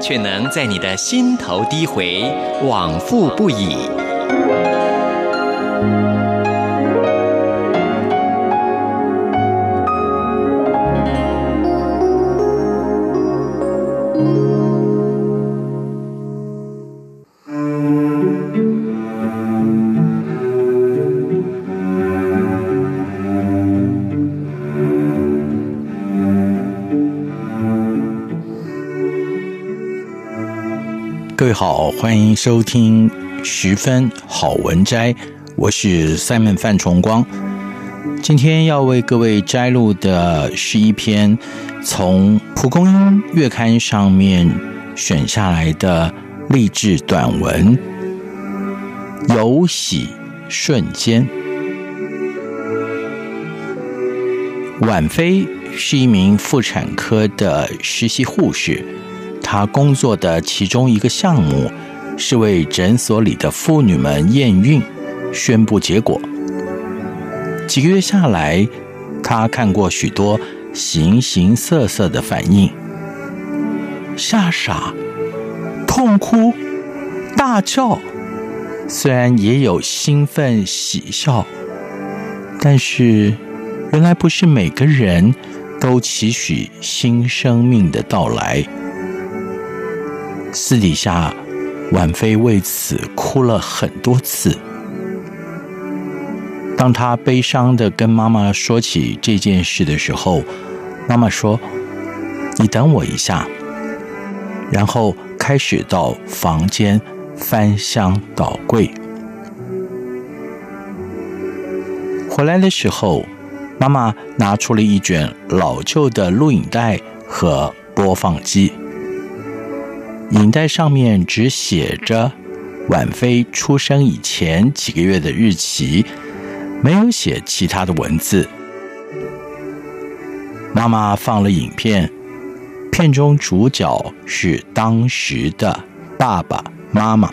却能在你的心头低回，往复不已。各位好，欢迎收听十分好文摘，我是 Simon 范崇光。今天要为各位摘录的是一篇从蒲公英月刊上面选下来的励志短文《有喜瞬间》。婉菲是一名妇产科的实习护士。他工作的其中一个项目是为诊所里的妇女们验孕、宣布结果。几个月下来，他看过许多形形色色的反应：吓傻、痛哭、大叫，虽然也有兴奋、喜笑，但是原来不是每个人都期许新生命的到来。私底下，婉菲为此哭了很多次。当她悲伤的跟妈妈说起这件事的时候，妈妈说：“你等我一下。”然后开始到房间翻箱倒柜。回来的时候，妈妈拿出了一卷老旧的录影带和播放机。影带上面只写着婉菲出生以前几个月的日期，没有写其他的文字。妈妈放了影片，片中主角是当时的爸爸妈妈。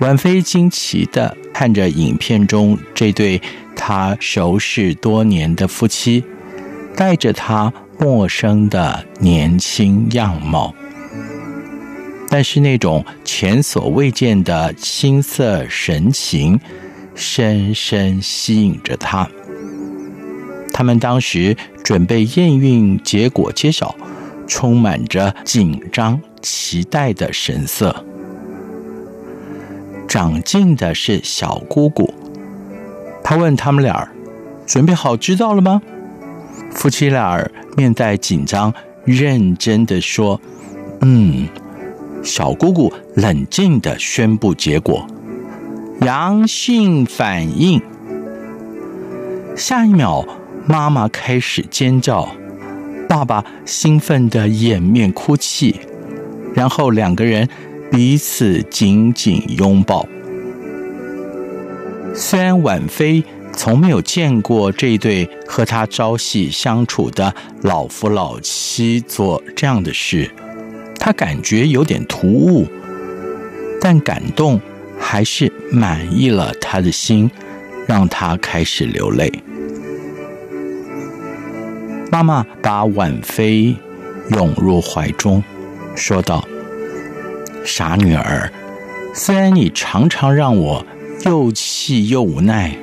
婉菲惊奇的看着影片中这对她熟识多年的夫妻，带着她陌生的年轻样貌。但是那种前所未见的青涩神情，深深吸引着他。他们当时准备验孕结果揭晓，充满着紧张期待的神色。长进的是小姑姑，她问他们俩：“准备好知道了吗？”夫妻俩儿面带紧张，认真地说：“嗯。”小姑姑冷静地宣布结果：阳性反应。下一秒，妈妈开始尖叫，爸爸兴奋的掩面哭泣，然后两个人彼此紧紧拥抱。虽然婉菲从没有见过这对和她朝夕相处的老夫老妻做这样的事。他感觉有点突兀，但感动还是满意了他的心，让他开始流泪。妈妈把婉菲拥入怀中，说道：“傻女儿，虽然你常常让我又气又无奈，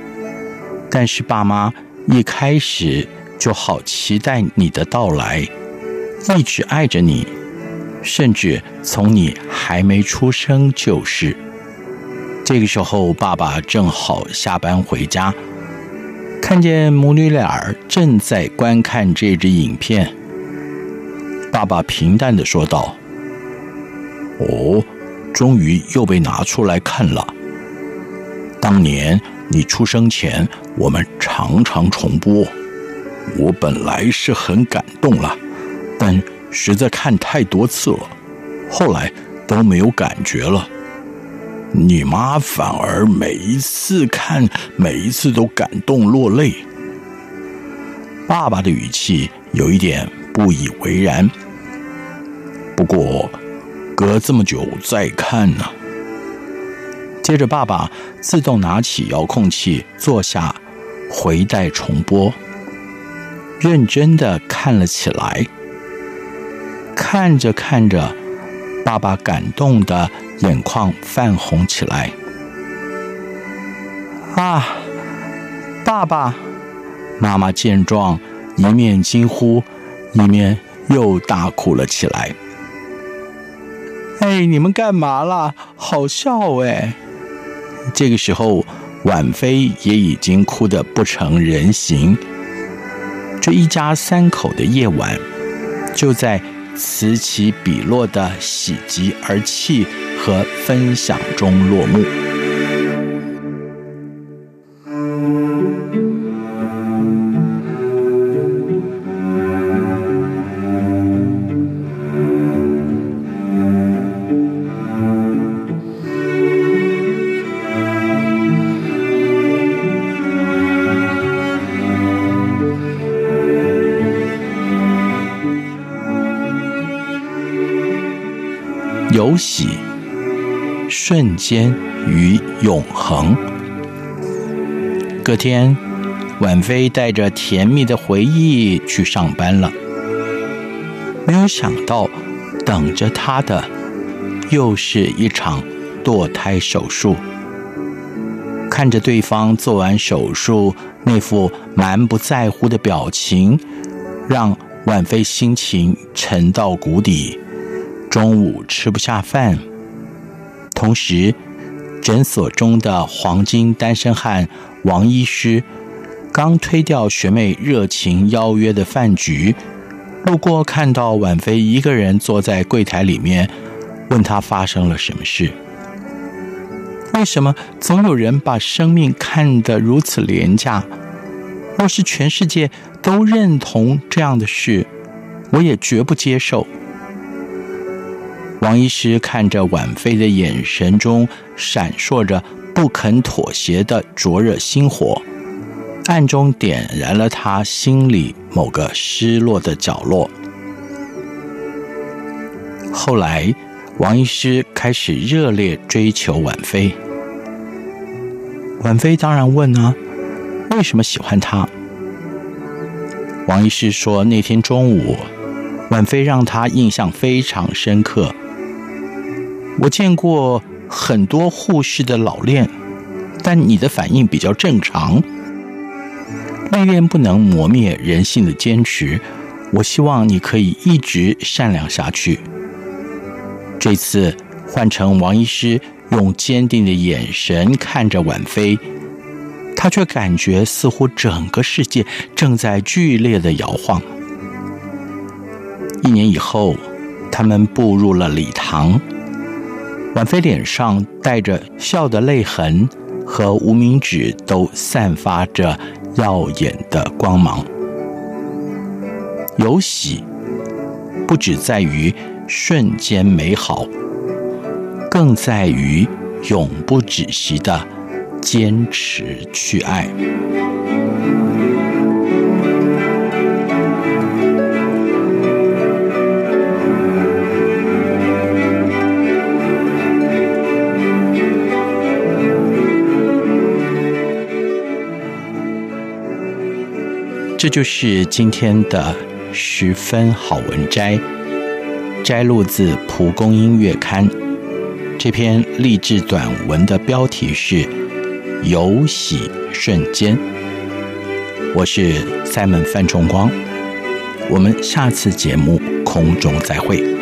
但是爸妈一开始就好期待你的到来，一直爱着你。”甚至从你还没出生就是。这个时候，爸爸正好下班回家，看见母女俩正在观看这支影片。爸爸平淡地说道：“哦，终于又被拿出来看了。当年你出生前，我们常常重播。我本来是很感动了，但……”实在看太多次了，后来都没有感觉了。你妈反而每一次看，每一次都感动落泪。爸爸的语气有一点不以为然。不过，隔这么久再看呢。接着，爸爸自动拿起遥控器，坐下，回带重播，认真的看了起来。看着看着，爸爸感动的眼眶泛红起来。啊，爸爸！妈妈见状，一面惊呼，一面又大哭了起来。哎，你们干嘛啦？好笑哎！这个时候，婉妃也已经哭得不成人形。这一家三口的夜晚，就在此起彼落的喜极而泣和分享中落幕。有喜，瞬间与永恒。隔天，婉妃带着甜蜜的回忆去上班了。没有想到，等着她的又是一场堕胎手术。看着对方做完手术那副满不在乎的表情，让婉妃心情沉到谷底。中午吃不下饭，同时，诊所中的黄金单身汉王医师刚推掉学妹热情邀约的饭局，路过看到婉菲一个人坐在柜台里面，问她发生了什么事？为什么总有人把生命看得如此廉价？若是全世界都认同这样的事，我也绝不接受。王医师看着婉妃的眼神中闪烁着不肯妥协的灼热心火，暗中点燃了他心里某个失落的角落。后来，王医师开始热烈追求婉妃。婉妃当然问啊，为什么喜欢他？王医师说，那天中午，婉妃让他印象非常深刻。我见过很多护士的老练，但你的反应比较正常。历练不能磨灭人性的坚持，我希望你可以一直善良下去。这次换成王医师用坚定的眼神看着婉妃，他却感觉似乎整个世界正在剧烈的摇晃。一年以后，他们步入了礼堂。婉妃脸上带着笑的泪痕，和无名指都散发着耀眼的光芒。有喜，不只在于瞬间美好，更在于永不止息的坚持去爱。这就是今天的十分好文摘，摘录自《蒲公英月刊》。这篇励志短文的标题是《有喜瞬间》。我是赛门范仲光，我们下次节目空中再会。